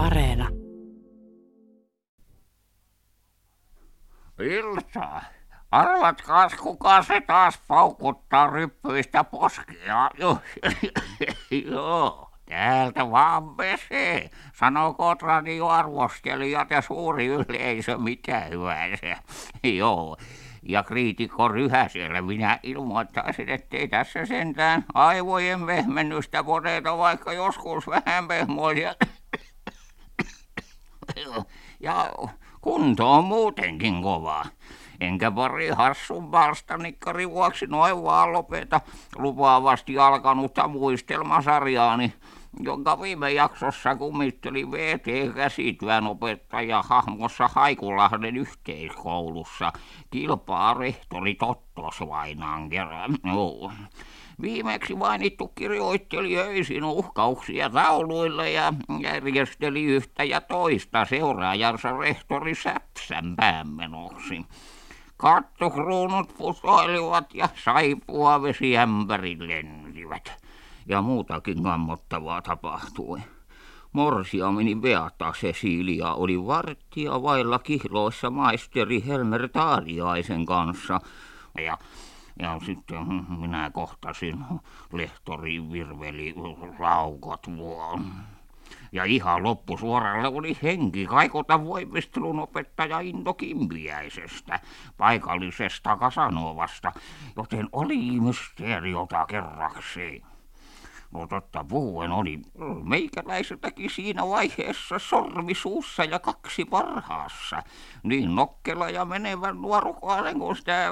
Areena. Ilta. Arvatkaas, kuka se taas paukuttaa ryppyistä poskia? Joo, täältä vaan pesee. Sanokoot radioarvostelijat ja suuri yleisö mitä hyvänsä. Joo, ja kriitikko Ryhäselle minä ilmoittaisin, ettei tässä sentään aivojen vehmennystä poteta, vaikka joskus vähän pehmoisia. Ja kunto on muutenkin kova. Enkä pari hassun valstanikkari vuoksi noin vaan lopeta lupaavasti alkanutta muistelmasarjaani, jonka viime jaksossa kumitteli VT-käsityön opettaja hahmossa Haikulahden yhteiskoulussa. Kilpaa rehtori Tottos Vainaan kerran. No. Viimeksi mainittu kirjoitteli öisin uhkauksia tauluille ja järjesteli yhtä ja toista seuraajansa rehtori Säpsän päämenoksi. Kattokruunut putoilivat ja saipua vesiämpärit lensivät. Ja muutakin kammottavaa tapahtui. Morsiamini Beata Cecilia oli varttia vailla kihloissa maisteri Helmer Taariaisen kanssa. Ja, ja sitten minä kohtasin lehtori Virveli Raukot vuonna. Ja ihan loppusuoralle oli henki kaikota voimistelun opettaja Into Kimpiäisestä, paikallisesta Kasanovasta, joten oli mysteeriota kerraksi. No totta puhuen oli meikäläiseltäkin siinä vaiheessa sormi suussa ja kaksi parhaassa. Niin nokkela ja menevän nuorukainen kuin sitä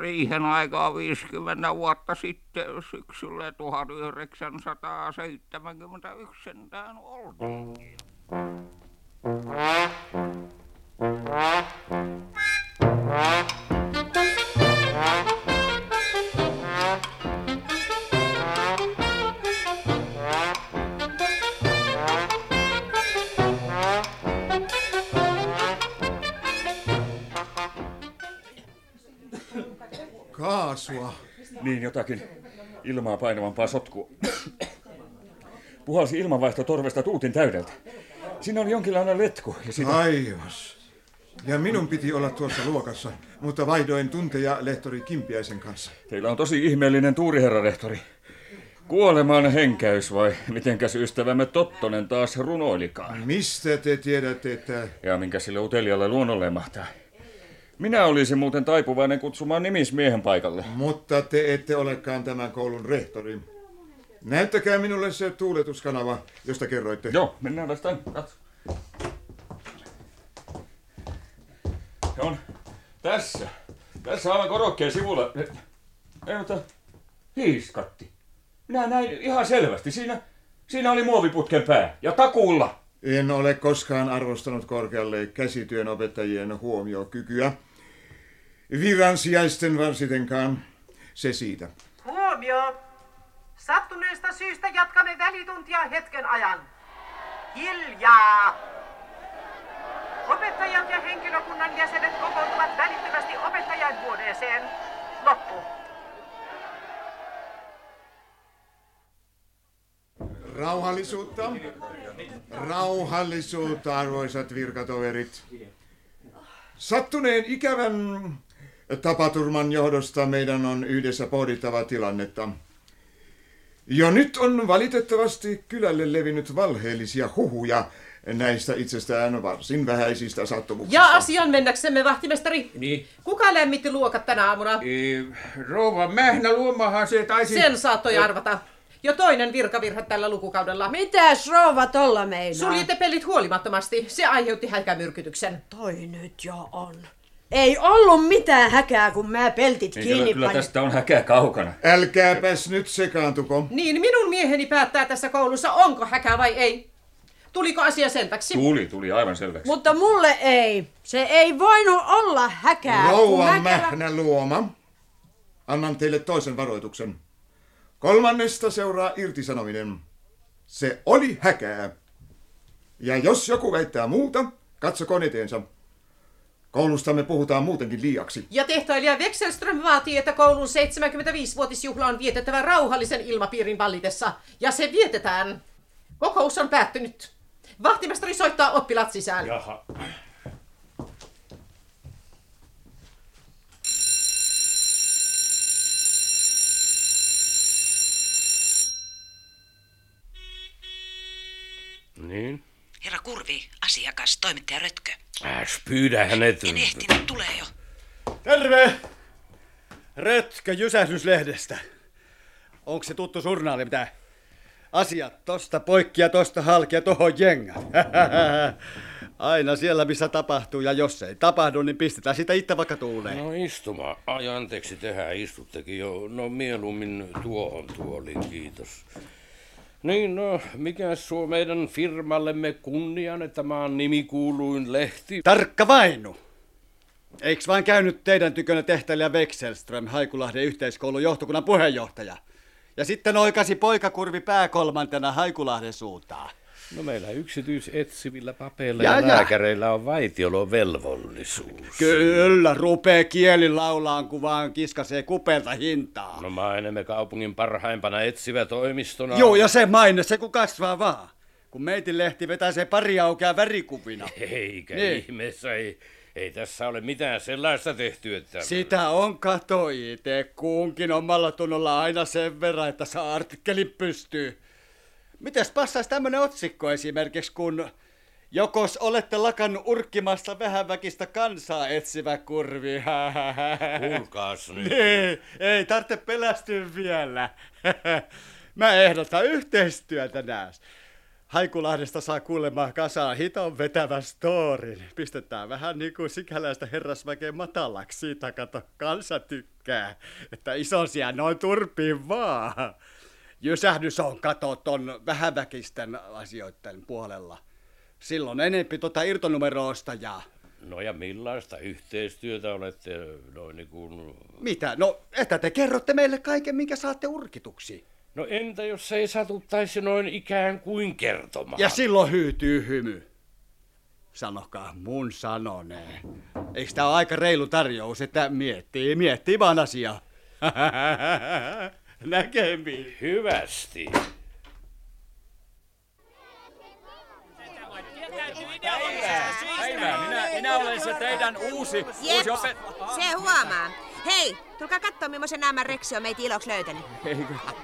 riihen aikaa 50 vuotta sitten syksyllä 1971 sentään oltiinkin. Kaasua. Niin jotakin ilmaa painavampaa sotkua. Puhalsi ilmanvaihto torvesta tuutin täydeltä. Siinä oli jonkinlainen letku. Ja sitä... Aivas. Ja minun piti olla tuossa luokassa, mutta vaihdoin tunteja lehtori Kimpiäisen kanssa. Teillä on tosi ihmeellinen tuuri, herra rehtori. Kuoleman henkäys vai mitenkäs ystävämme Tottonen taas runoilikaan? Mistä te tiedätte, että... Ja minkä sille utelialle luonnolle mahtaa? Minä olisin muuten taipuvainen kutsumaan nimismiehen paikalle. Mutta te ette olekaan tämän koulun rehtori. Näyttäkää minulle se tuuletuskanava, josta kerroitte. Joo, mennään vastaan. Katso. Se on tässä. Tässä aivan korokkeen sivulla. Ei mutta hiiskatti. Minä näin ihan selvästi. Siinä, siinä oli muoviputken pää. Ja takuulla. En ole koskaan arvostanut korkealle käsityön opettajien huomiokykyä. Viransijaisten varsitenkaan. Se siitä. Huomio! Sattuneesta syystä jatkamme välituntia hetken ajan. Hiljaa! Opettajat ja henkilökunnan jäsenet kokoontuvat välittömästi opettajan huoneeseen. Loppu. Rauhallisuutta. Rauhallisuutta, arvoisat virkatoverit. Sattuneen ikävän tapaturman johdosta meidän on yhdessä pohdittava tilannetta. Jo nyt on valitettavasti kylälle levinnyt valheellisia huhuja näistä itsestään varsin vähäisistä sattumuksista. Ja asian mennäksemme, vahtimestari. Niin. Kuka lämmitti luokat tänä aamuna? Ee, rouva Mähnä Luomahan se taisi... Sen saattoi arvata. Jo toinen virkavirhe tällä lukukaudella. Mitäs rouva tolla meinaa? Suljitte pelit huolimattomasti. Se aiheutti häikämyrkytyksen. Toi nyt jo on. Ei ollut mitään häkää, kun mä peltit Ei, kiinni kyllä, kyllä panin. tästä on häkä kaukana. Älkääpäs nyt sekaantuko. Niin, minun mieheni päättää tässä koulussa, onko häkä vai ei. Tuliko asia selväksi? Tuli, tuli aivan selväksi. Mutta mulle ei. Se ei voinut olla häkää. Rouva kerran- Mähnä Luoma. Annan teille toisen varoituksen. Kolmannesta seuraa irtisanominen. Se oli häkää. Ja jos joku väittää muuta, katsokoon eteensä. Koulustamme puhutaan muutenkin liiaksi. Ja tehtailija Wexelström vaatii, että koulun 75-vuotisjuhla on vietettävä rauhallisen ilmapiirin vallitessa. Ja se vietetään. Kokous on päättynyt. Vahtimestari soittaa oppilaat sisään. Jaha. Niin? Herra Kurvi, asiakas, toimittaja Rötkö. Äs, pyydä hänet. En ehtinyt, tulee jo. Terve! Rötkö Jysähdyslehdestä. Onko se tuttu journaali, mitä? Asiat tosta poikki ja tosta halki ja tohon jengät. Aina siellä, missä tapahtuu, ja jos ei tapahdu, niin pistetään sitä itse vaikka tuuleen. No istuma. Ai anteeksi, tehdään istuttekin jo. No mieluummin tuohon tuoliin, kiitos. Niin, no, mikä suo meidän firmallemme kunnian, että maan nimi kuuluin lehti? Tarkka vainu! Eiks vain käynyt teidän tykönä tehtäjä Wexelström, Haikulahden yhteiskoulun johtokunnan puheenjohtaja? Ja sitten oikasi poikakurvi pääkolmantena Haikulahden suuntaan. No meillä yksityisetsivillä papeilla Ja, ja, lääkäreillä on vaitiolovelvollisuus. Kyllä, rupee kieli laulaan, kun vaan kiskasee kupelta hintaa. No mainemme kaupungin parhaimpana etsivä toimistona. Joo, ja se maine, se kun kasvaa vaan. Kun meitin lehti vetää se pari aukea värikuvina. Eikä niin. ihmeessä, ei, ei tässä ole mitään sellaista tehty, että... Sitä on kato itse kunkin omalla tunnolla aina sen verran, että saa artikkelin pystyy. Mites passaisi tämmönen otsikko esimerkiksi, kun jokos olette lakannut urkkimasta vähäväkistä kansaa etsivä kurvi. Kuulkaas nyt. Niin, ei tarvitse pelästyä vielä. Mä ehdotan yhteistyötä nääs. Haikulahdesta saa kuulemaan kasaan hiton vetävän storin. Pistetään vähän niin kuin sikäläistä herrasväkeä matalaksi. Siitä kato, kansa tykkää, että isonsia noin turpiin vaan. Jysähdys on kato ton vähäväkisten asioiden puolella. Silloin enempi tota irtonumeroosta ja... No ja millaista yhteistyötä olette noin niin kuin... Mitä? No, että te kerrotte meille kaiken, minkä saatte urkituksi. No entä jos se ei satuttaisi noin ikään kuin kertomaan? Ja silloin hyytyy hymy. Sanokaa mun sanoneen. Eikö tää ole aika reilu tarjous, että miettii, miettii vaan asiaa. Näkemiin. Hyvästi. Päivää, minä, minä olen se teidän uusi, Jep, uusi opet... se huomaa. Hei, tulkaa katsoa, millaisen naamän Reksi on meitä iloksi löytänyt. Ei,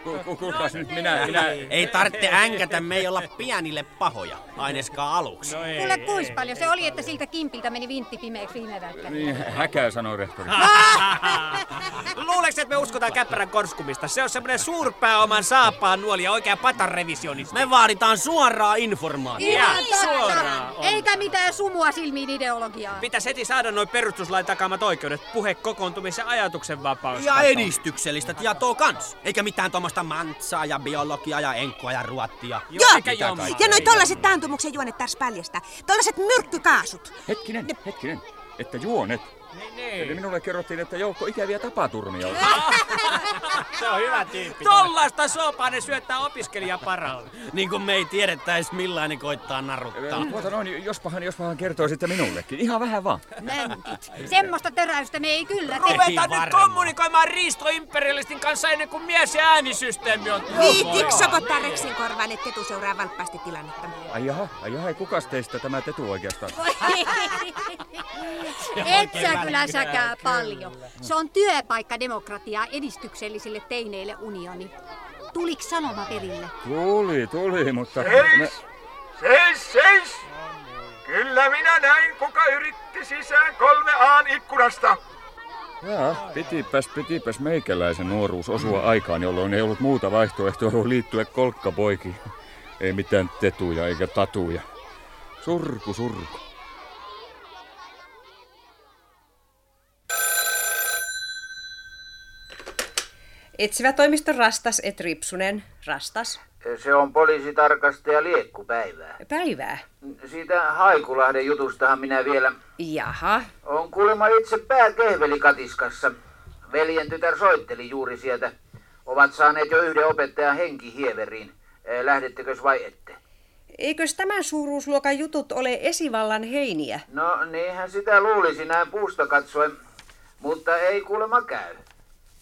ku, ku, kuulkaas nyt minä, minä... Ei tarvitse änkätä, me ei olla pienille pahoja, aineskaan aluksi. No ei, Kuule, kuis paljon se oli, että siltä kimpiltä meni vintti pimeäksi viime välkkä. Niin, häkää sanoi rehtori. Luuleeko, että me uskotaan käppärän korskumista? Se on semmonen suurpääoman saapaan nuoli ja oikea patarevisionisti. Me vaaditaan suoraa informaatiota. Ihan totta. suoraan on. Eikä mitään sumua silmiin ideologiaa. Pitäisi heti saada noin perustuslain takaamat oikeudet, puhe, kokoontumis ja ajatuksen vapaus. Ja edistyksellistä tietoa kans. Eikä mitään tuommoista mantsaa ja biologiaa ja enkkoa ja ruottia. Joo, kaikkea. ja noin tollaset taantumuksen juonet taas paljasta. Tollaset myrkkykaasut. Hetkinen, hetkinen. Että juonet. Eli minulle kerrottiin, että joukko ikäviä tapaturmia. Se on hyvä tyyppi. Tollaista sopaa ne syöttää opiskelija paralle. Niin kuin me ei tiedettäis millainen koittaa naruttaa. Tuota noin, jospahan, jospahan kertoisitte minullekin. Ihan vähän vaan. Mäntit. Semmoista teräystä me ei kyllä Ruvetaan nyt kommunikoimaan riistoimperialistin kanssa ennen kuin mies- ja äänisysteemi on Viittiinkö sopottaa Reksin korvaan, että Tetu seuraa valppaasti tilannetta? Ai jaha, ai jaha, kukas teistä tämä Tetu oikeastaan? Et sä kyllä säkää paljon. Se on työpaikkademokratiaa edistyksellisille teineille unioni. Tuliks sanoma perille? Tuli, tuli, mutta... Seis! Seis, seis! Kyllä minä näin, kuka yritti sisään kolme aan ikkunasta. Jaa, pitipäs, pitipäs meikäläisen nuoruus osua aikaan, jolloin ei ollut muuta vaihtoehtoa kuin liittyä kolkkapoikiin. Ei mitään tetuja eikä tatuja. Surku, surku. Etsivä toimisto Rastas et Ripsunen. Rastas. Se on poliisitarkastaja Liekkupäivää. Päivää. Siitä Haikulahden jutustahan minä vielä... Jaha. On kuulemma itse pää kehveli katiskassa. Veljen tytär soitteli juuri sieltä. Ovat saaneet jo yhden opettajan henkihieveriin. Lähdettekös vai ette? Eikös tämän suuruusluokan jutut ole esivallan heiniä? No niinhän sitä luulisi näin puusta katsoen, mutta ei kuulemma käy.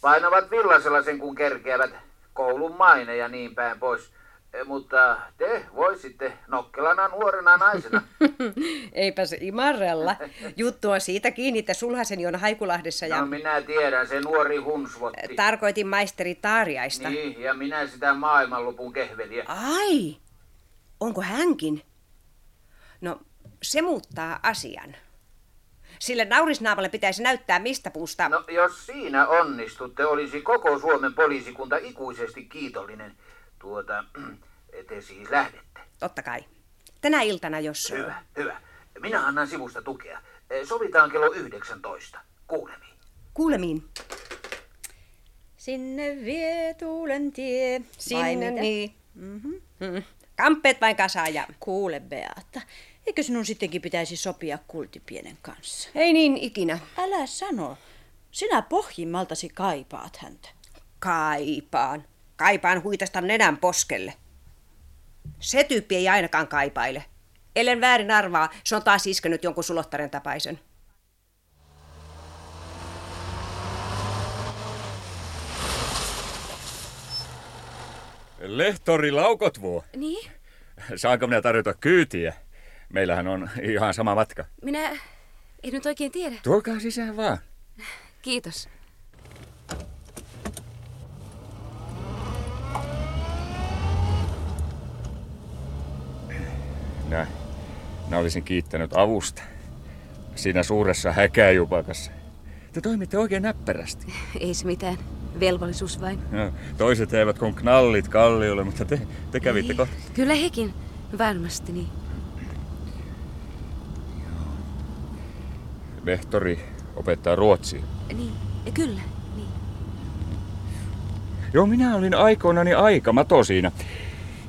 Painavat villasella sen kun kerkeävät. Koulun maine ja niin päin pois. Eh, Mutta te voisitte nokkelana nuorena naisena. Eipäs imarrella. Juttu on siitä kiinni, että Sulhasen on Haikulahdessa ja... No minä tiedän, se nuori hunsvotti. Tarkoitin maisteri Taariaista. Niin, ja minä sitä maailmanlopun kehveliä. Ai, onko hänkin? No, se muuttaa asian. Sille naurisnaamalle pitäisi näyttää mistä puusta... No, jos siinä onnistutte, olisi koko Suomen poliisikunta ikuisesti kiitollinen. Tuota, te siis lähdette. Totta kai. Tänä iltana, jos... Hyvä, hyvä. Minä annan sivusta tukea. Eh, Sovitaan kello 19. Kuulemiin. Kuulemiin. Sinne vie tuulen tie. Sinne niin. Mm-hmm. Mm. Kamppeet vain kasaan ja... Kuule Beata, eikö sinun sittenkin pitäisi sopia kultipienen kanssa? Ei niin ikinä. Älä sano. Sinä pohjimmaltasi kaipaat häntä. Kaipaan. Kaipaan huitasta nenän poskelle. Se tyyppi ei ainakaan kaipaile. Ellen väärin arvaa, se on taas iskenyt jonkun sulottaren tapaisen. Lehtori Laukotvuo. Niin? Saanko minä tarjota kyytiä? Meillähän on ihan sama matka. Minä en nyt oikein tiedä. Tulkaa sisään vaan. Kiitos. Nä, minä olisin kiittänyt avusta. Siinä suuressa häkäjupakassa. Te toimitte oikein näppärästi. Ei se mitään. Velvollisuus vain. No, toiset eivät kuin knallit kalliolle, mutta te, te kävitte kohta. Kyllä hekin. Varmasti niin. Lehtori opettaa ruotsia. Niin, kyllä. Niin. Joo, minä olin aikoinani aika mato siinä.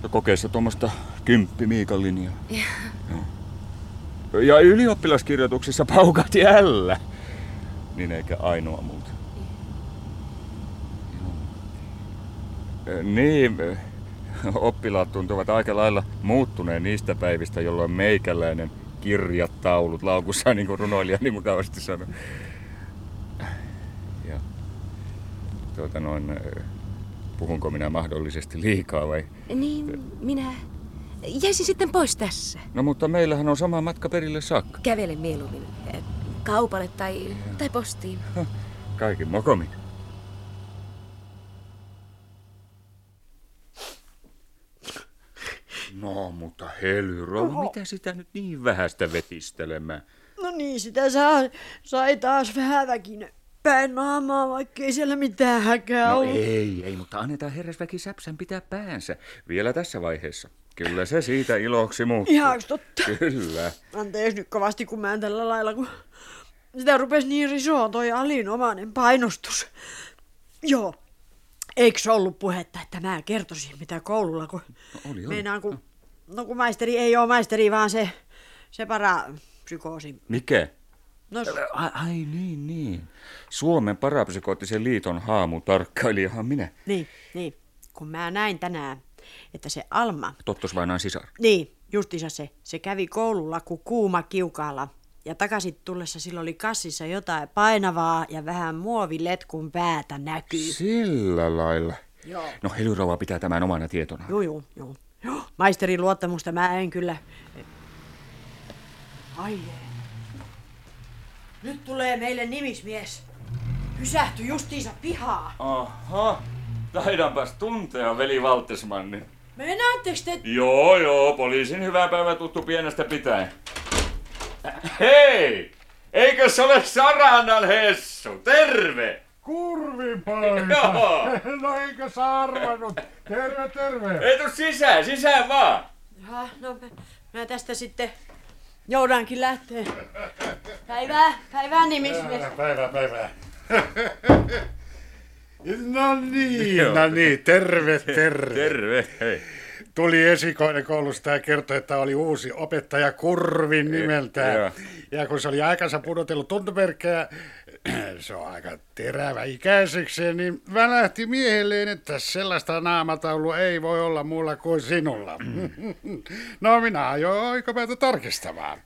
Ja kokeessa tuommoista kymppi linjaa. Ja ylioppilaskirjoituksissa paukahti L. Niin eikä ainoa muuta. Joo. Niin, oppilaat tuntuvat aika lailla muuttuneen niistä päivistä, jolloin meikäläinen kirjat taulut laukussa, niin kuin runoilija niin mukavasti sanoi. Ja tuota noin, puhunko minä mahdollisesti liikaa vai? Niin, minä jäisin sitten pois tässä. No mutta meillähän on sama matka perille saakka. Kävelen mieluummin eh, kaupalle tai, tai postiin. Kaikin mokomin. No, mutta Hely, rouva, mitä sitä nyt niin vähästä vetistelemään? No niin, sitä saa, sai taas vähän väkin päin naamaa, vaikkei siellä mitään häkää No ollut. ei, ei, mutta annetaan herrasväki säpsän pitää päänsä. Vielä tässä vaiheessa. Kyllä se siitä iloksi muuttuu. Ihanko totta? Kyllä. Anteeksi nyt kovasti, kun mä en tällä lailla, kun sitä rupesi niin risoa toi alinomainen painostus. Joo. Eikö se ollut puhetta, että mä kertoisin mitä koululla, kun No, oli, oli. meinaan, kun, no kun maisteri ei ole maisteri, vaan se, se parapsykoosi. Mikä? No, Ai, ai niin, niin. Suomen parapsykoottisen liiton haamu tarkkailijahan minä. niin, niin. Kun mä näin tänään, että se Alma, Tottosvainaan sisar. niin, justiinsa se, se kävi koululla kuin kuuma kiukaalla. Ja takaisin tullessa sillä oli kassissa jotain painavaa ja vähän muoviletkun päätä näkyy. Sillä lailla. Joo. No Helyrova pitää tämän omana tietona. Joo, joo, joo. Joo. Maisterin luottamusta mä en kyllä... Ai. Nyt tulee meille nimismies. Pysähtyi justiinsa pihaa. Aha, taidanpas tuntea veli Valtesmanni. Meinaatteko te... Joo, joo, poliisin hyvää päivää tuttu pienestä pitäen. Hei! Eikö se ole Saranan Hessu? Terve! Kurvipaikka! Joo. no eikö sä arvannut? Terve, terve! Ei tuu sisään, sisään vaan! Jaha, no mä, mä tästä sitten joudankin lähteä. Päivää, päivää nimismies. Päivää, päivää. No niin, Joo. no niin, terve, terve. Terve, hei. Tuli esikoinen koulusta ja kertoi, että oli uusi opettaja Kurvin nimeltään. joo. Ja kun se oli aikansa pudotellut tuntomerkkejä, se on aika terävä ikäiseksi, niin välähti miehelleen, että sellaista naamataulua ei voi olla muulla kuin sinulla. no minä ajoin oikopäätä tarkistamaan.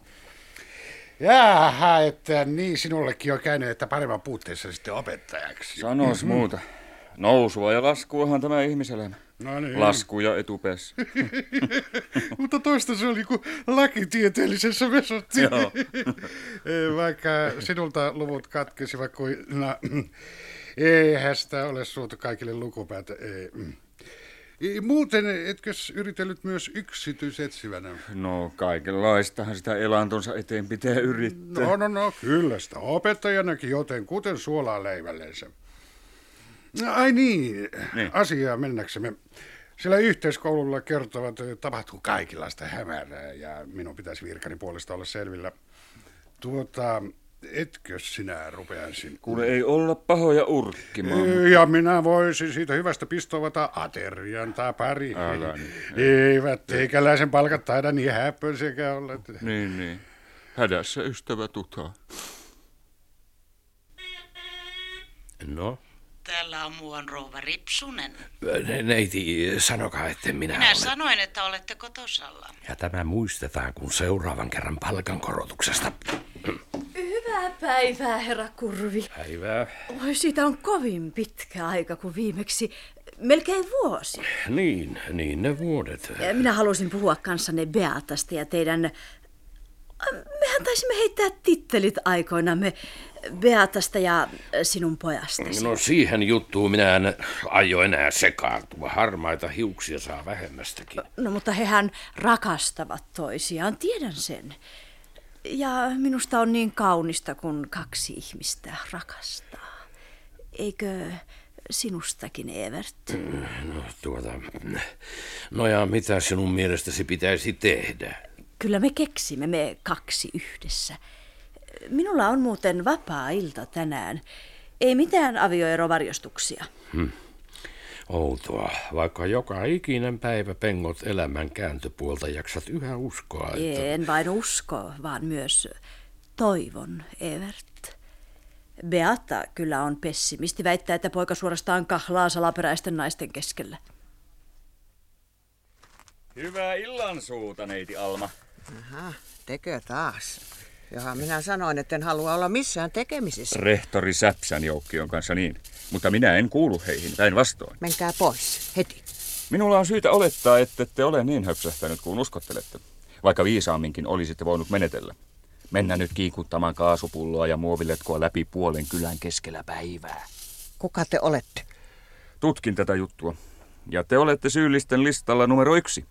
Jaha, että niin sinullekin on käynyt, että paremman puutteessa sitten opettajaksi. Sanois muuta. Nousua ja laskuahan tämä ihmiselämä. No niin. Laskuja etupäässä. Mutta toista se oli kuin lakitieteellisessä vesottiin. Joo. Vaikka sinulta luvut katkesivat kuin... No, eihän sitä ole suotu kaikille lukupäätä. Ei. Ei, Muuten etkös yritellyt myös yksityisetsivänä? No kaikenlaistahan sitä elantonsa eteen pitää yrittää. No, no, no, kyllä sitä opettajanakin joten, kuten suolaa leivällensä. No, Ai niin, Niin. asiaa mennäksemme. Sillä yhteiskoululla kertovat, että tapahtuu kaikenlaista hämärää ja minun pitäisi virkani puolesta olla selvillä. Tuota, etkö sinä rupeaisin? Kuule ei olla pahoja urkkimaan. Ja minä voisin siitä hyvästä pistovata aterian tai pari. Älä nyt. Eivät teikäläisen palkat taida niin häppöisiäkään olla. Niin, niin. Hädässä ystävä tutaa. No, Täällä on muuan rouva Ripsunen. ne- neiti, sanokaa, että minä, Minä olen. sanoin, että olette kotosalla. Ja tämä muistetaan, kun seuraavan kerran palkankorotuksesta. Hyvää päivää, herra Kurvi. Päivää. Oi, siitä on kovin pitkä aika kuin viimeksi. Melkein vuosi. Niin, niin ne vuodet. Minä halusin puhua kanssanne Beatasta ja teidän... Mehän taisimme heittää tittelit aikoinamme Beatasta ja sinun pojastasi. No siihen juttuun minä en aio enää sekaantua. Harmaita hiuksia saa vähemmästäkin. No mutta hehän rakastavat toisiaan, tiedän sen. Ja minusta on niin kaunista, kun kaksi ihmistä rakastaa. Eikö sinustakin, Evert? No tuota, no ja mitä sinun mielestäsi pitäisi tehdä? Kyllä me keksimme, me kaksi yhdessä. Minulla on muuten vapaa ilta tänään. Ei mitään avioerovarjostuksia. Hm. Outoa, vaikka joka ikinen päivä pengot elämän kääntöpuolta jaksat yhä uskoa, että... En vain usko, vaan myös toivon, Evert. Beata kyllä on pessimisti, väittää, että poika suorastaan kahlaa salaperäisten naisten keskellä. Hyvää illansuuta, neiti Alma. Aha, tekö taas? Johan minä sanoin, että en halua olla missään tekemisissä. Rehtori Säpsän joukkion kanssa niin. Mutta minä en kuulu heihin, päinvastoin. Menkää pois, heti. Minulla on syytä olettaa, että ette ole niin höpsähtänyt kuin uskottelette. Vaikka viisaamminkin olisitte voinut menetellä. Mennä nyt kiikuttamaan kaasupulloa ja muoviletkoa läpi puolen kylän keskellä päivää. Kuka te olette? Tutkin tätä juttua. Ja te olette syyllisten listalla numero yksi.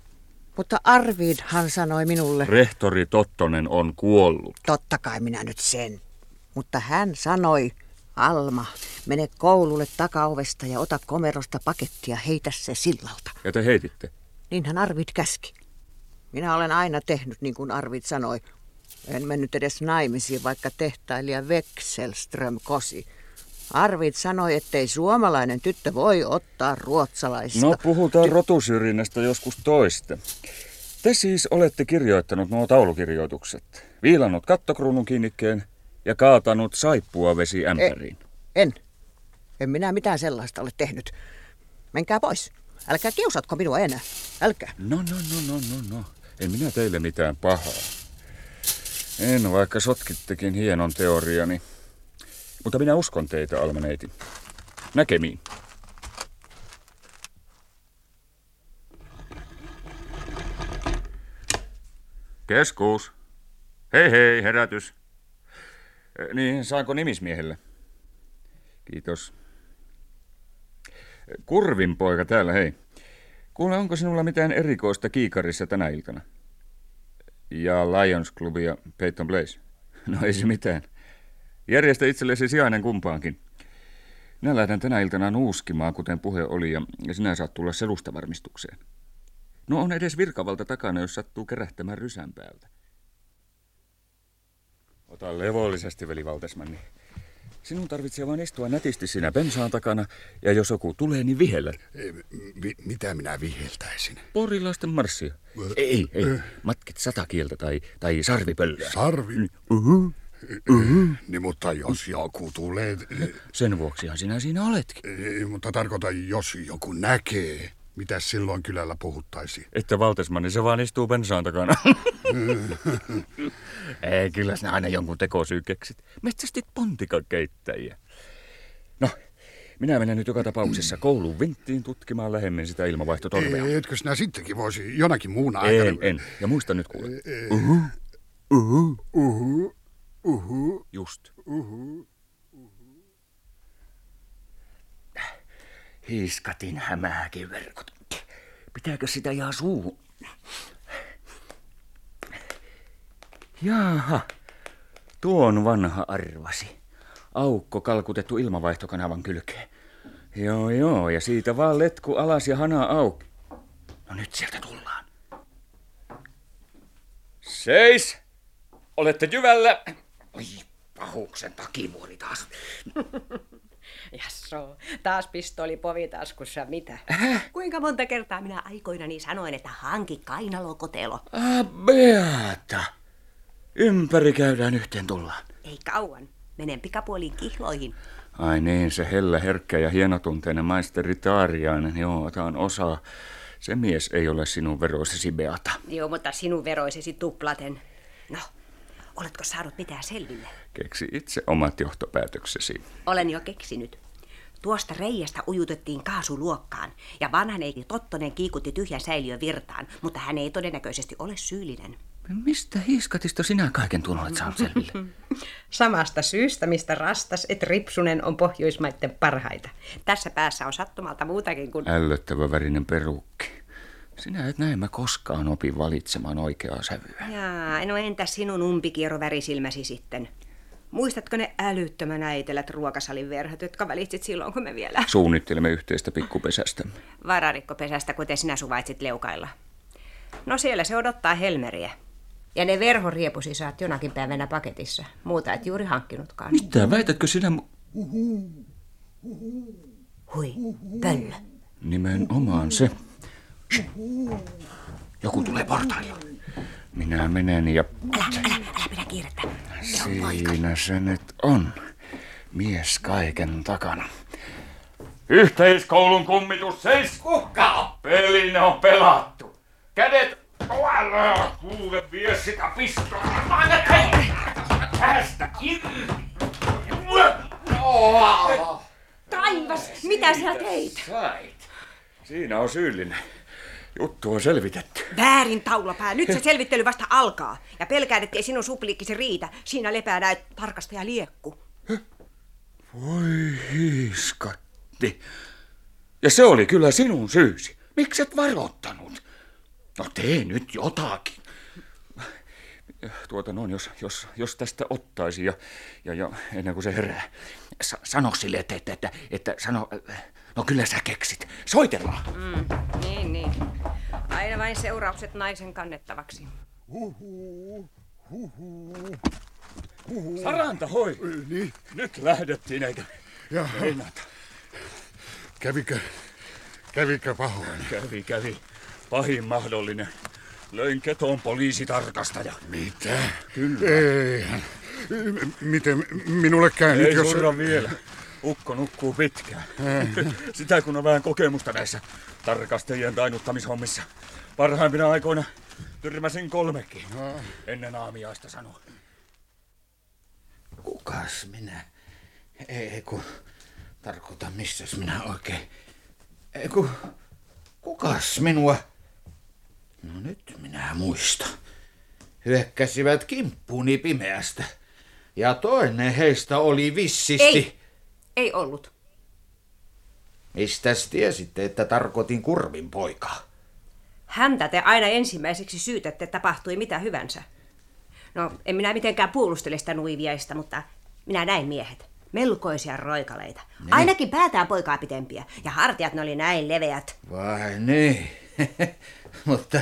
Mutta Arvidhan sanoi minulle. Rehtori Tottonen on kuollut. Totta kai minä nyt sen. Mutta hän sanoi, Alma, mene koululle takaovesta ja ota komerosta pakettia, heitä se sillalta. Ja te heititte. Niinhän Arvid käski. Minä olen aina tehnyt niin kuin Arvid sanoi. En mennyt edes naimisiin, vaikka tehtailija Wexelström kosi. Arvid sanoi, ettei suomalainen tyttö voi ottaa ruotsalaista. No puhutaan rotusyrjinnästä joskus toista. Te siis olette kirjoittanut nuo taulukirjoitukset, viilannut kattokruunun kiinnikkeen ja kaatanut saippua vesi ämpäriin. En. En minä mitään sellaista ole tehnyt. Menkää pois. Älkää kiusatko minua enää. Älkää. No, no, no, no, no, no. En minä teille mitään pahaa. En, vaikka sotkittekin hienon teoriani. Mutta minä uskon teitä, Almaneiti. Näkemiin. Keskuus. Hei hei, herätys. Niin, saanko nimismiehelle? Kiitos. Kurvin poika täällä, hei. Kuule, onko sinulla mitään erikoista kiikarissa tänä iltana? Ja Lions Club ja Peyton Place? No ei se mitään. Järjestä itsellesi sijainen kumpaankin. Minä lähden tänä iltana nuuskimaan, kuten puhe oli, ja sinä saat tulla selustavarmistukseen. No on edes virkavalta takana, jos sattuu kerähtämään rysän päältä. Ota levollisesti, veli Valtesmanni. Sinun tarvitsee vain istua nätisti siinä bensaan takana, ja jos joku tulee, niin vihellä. Mi- mitä minä viheltäisin? Porilaisten marssia. Ei, ei. Matkit sata kieltä tai, tai sarvipöllöä. Sarvi? Uh-huh. Uh-huh. Niin, mutta jos joku tulee... Sen vuoksihan sinä siinä oletkin. Ei, mutta tarkoita, jos joku näkee. Mitä silloin kylällä puhuttaisiin? Että Valtesmanni se vaan istuu bensaan takana. Ei, kyllä sinä aina jonkun tekosyy keksit. Metsästit pontikakeittäjiä. No, Minä menen nyt joka tapauksessa kouluun vinttiin tutkimaan lähemmin sitä ilmavaihtotorvea. Ei, Etkö sinä sittenkin voisi jonakin muuna aikana? en. Ja muista nyt kuule. Uhu. Uhu. Uhu. Uhu. Just. Uhu. Hiiskatin hämääkin verkot. Pitääkö sitä ihan suu? Jaha, tuon vanha arvasi. Aukko kalkutettu ilmavaihtokanavan kylkeen. Joo, joo, ja siitä vaan letku alas ja hana auki. No nyt sieltä tullaan. Seis! Olette jyvällä. Pahuksen takivuori taas. Jasso, taas pistooli povitaskussa, mitä? Kuinka monta kertaa minä aikoinani sanoin, että hanki kainalokotelo? Ah, Beata. Ympäri käydään yhteen tullaan. Ei kauan. Menen pikapuoliin kihloihin. Ai niin, se hellä, herkkä ja hienotunteinen maisteri Taariainen. Joo, otan osaa. Se mies ei ole sinun veroisesi Beata. Joo, mutta sinun veroisesi tuplaten. No, oletko saanut mitään selville? Keksi itse omat johtopäätöksesi. Olen jo keksinyt. Tuosta reiästä ujutettiin kaasuluokkaan ja vanhaneiti Tottonen kiikutti tyhjän säiliön virtaan, mutta hän ei todennäköisesti ole syyllinen. Mistä hiiskatista sinä kaiken tuon olet saanut selville? Samasta syystä, mistä Rastas et Ripsunen on Pohjoismaiden parhaita. Tässä päässä on sattumalta muutakin kuin... Ällöttävä värinen perukki. Sinä et näemmä koskaan opi valitsemaan oikeaa sävyä. Jaa, no entä sinun umpikiero värisilmäsi sitten? Muistatko ne älyttömän äitelät ruokasalin verhot, jotka valitsit silloin, kun me vielä... Suunnittelemme yhteistä pikkupesästämme. Vararikkopesästä, kuten sinä suvaitsit leukailla. No siellä se odottaa Helmeriä. Ja ne verhoriepusi saat jonakin päivänä paketissa. Muuta et juuri hankkinutkaan. Mitä, väitätkö sinä... Hui, pöllö. Nimenomaan se. Joku tulee portailla. Minä menen ja... Älä, älä, älä pidä kiirettä. Siinä se nyt on. Mies kaiken takana. Yhteiskoulun kummitus seis. Kuka? Pelinne on pelattu. Kädet Älä kuule vie sitä pistoa. Anna Tästä irti. Taivas, mitä sä teit? Sait. Siinä on syyllinen. Juttu on selvitetty. Väärin taulapää. Nyt se selvittely vasta alkaa. Ja pelkään, ettei sinun supliikkisi riitä. Siinä lepää näet tarkastaja liekku. Voi hiiskatti. Ja se oli kyllä sinun syysi. Miksi et varoittanut? No tee nyt jotakin. Tuota noin, jos, jos, jos tästä ottaisi ja, ja, ja ennen kuin se herää. Sa, sano sille, että, että, että, että sano, no kyllä sä keksit. Soitellaan. Mm, niin, niin. Aina vain seuraukset naisen kannettavaksi. Huhu, huhu, huhu. Saranta, hoi. Niin. Nyt lähdettiin, eikä Jaha. meinata. Kävikö, kävikö pahoin? Kävi, kävi. Pahin mahdollinen. Löin ketoon poliisitarkastaja. Mitä? Kyllä. Eihän. M- Miten minulle käy Ei nyt, jos... vielä. Ukko nukkuu pitkään. Sitä kun on vähän kokemusta näissä tarkastajien tainnuttamishommissa. Parhaimpina aikoina tyrmäsin kolmekin. Ennen aamiaista sanoa. Kukas minä? Ei kun, tarkoita missäs minä oikein. Ei kun, kukas minua? No nyt minä muista. Hyökkäsivät kimppuuni pimeästä. Ja toinen heistä oli vissisti... Ei, ei ollut. Mistäs tiesitte, että tarkoitin kurvin poikaa? Häntä te aina ensimmäiseksi syytätte, että tapahtui mitä hyvänsä. No, en minä mitenkään puolustele sitä nuiviaista, mutta minä näin miehet. Melkoisia roikaleita. Niin. Ainakin päätään poikaa pitempiä. Ja hartiat ne oli näin leveät. Vai niin? Mutta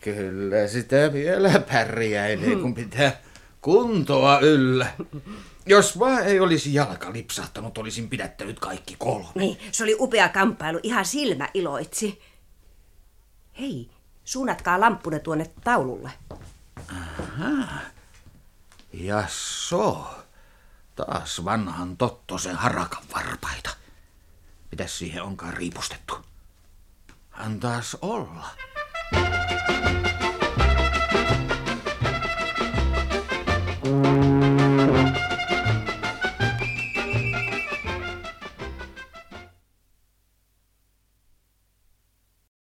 kyllä sitä vielä pärjäilee, kun pitää kuntoa yllä. Jos vaan ei olisi jalka lipsahtanut, olisin pidättänyt kaikki kolme. Niin, se oli upea kamppailu. Ihan silmä iloitsi. Hei, suunnatkaa lamppune tuonne taululle. Aha. Ja so. Taas vanhan Tottosen harakan varpaita. Mitäs siihen onkaan riipustettu? Antaas olla.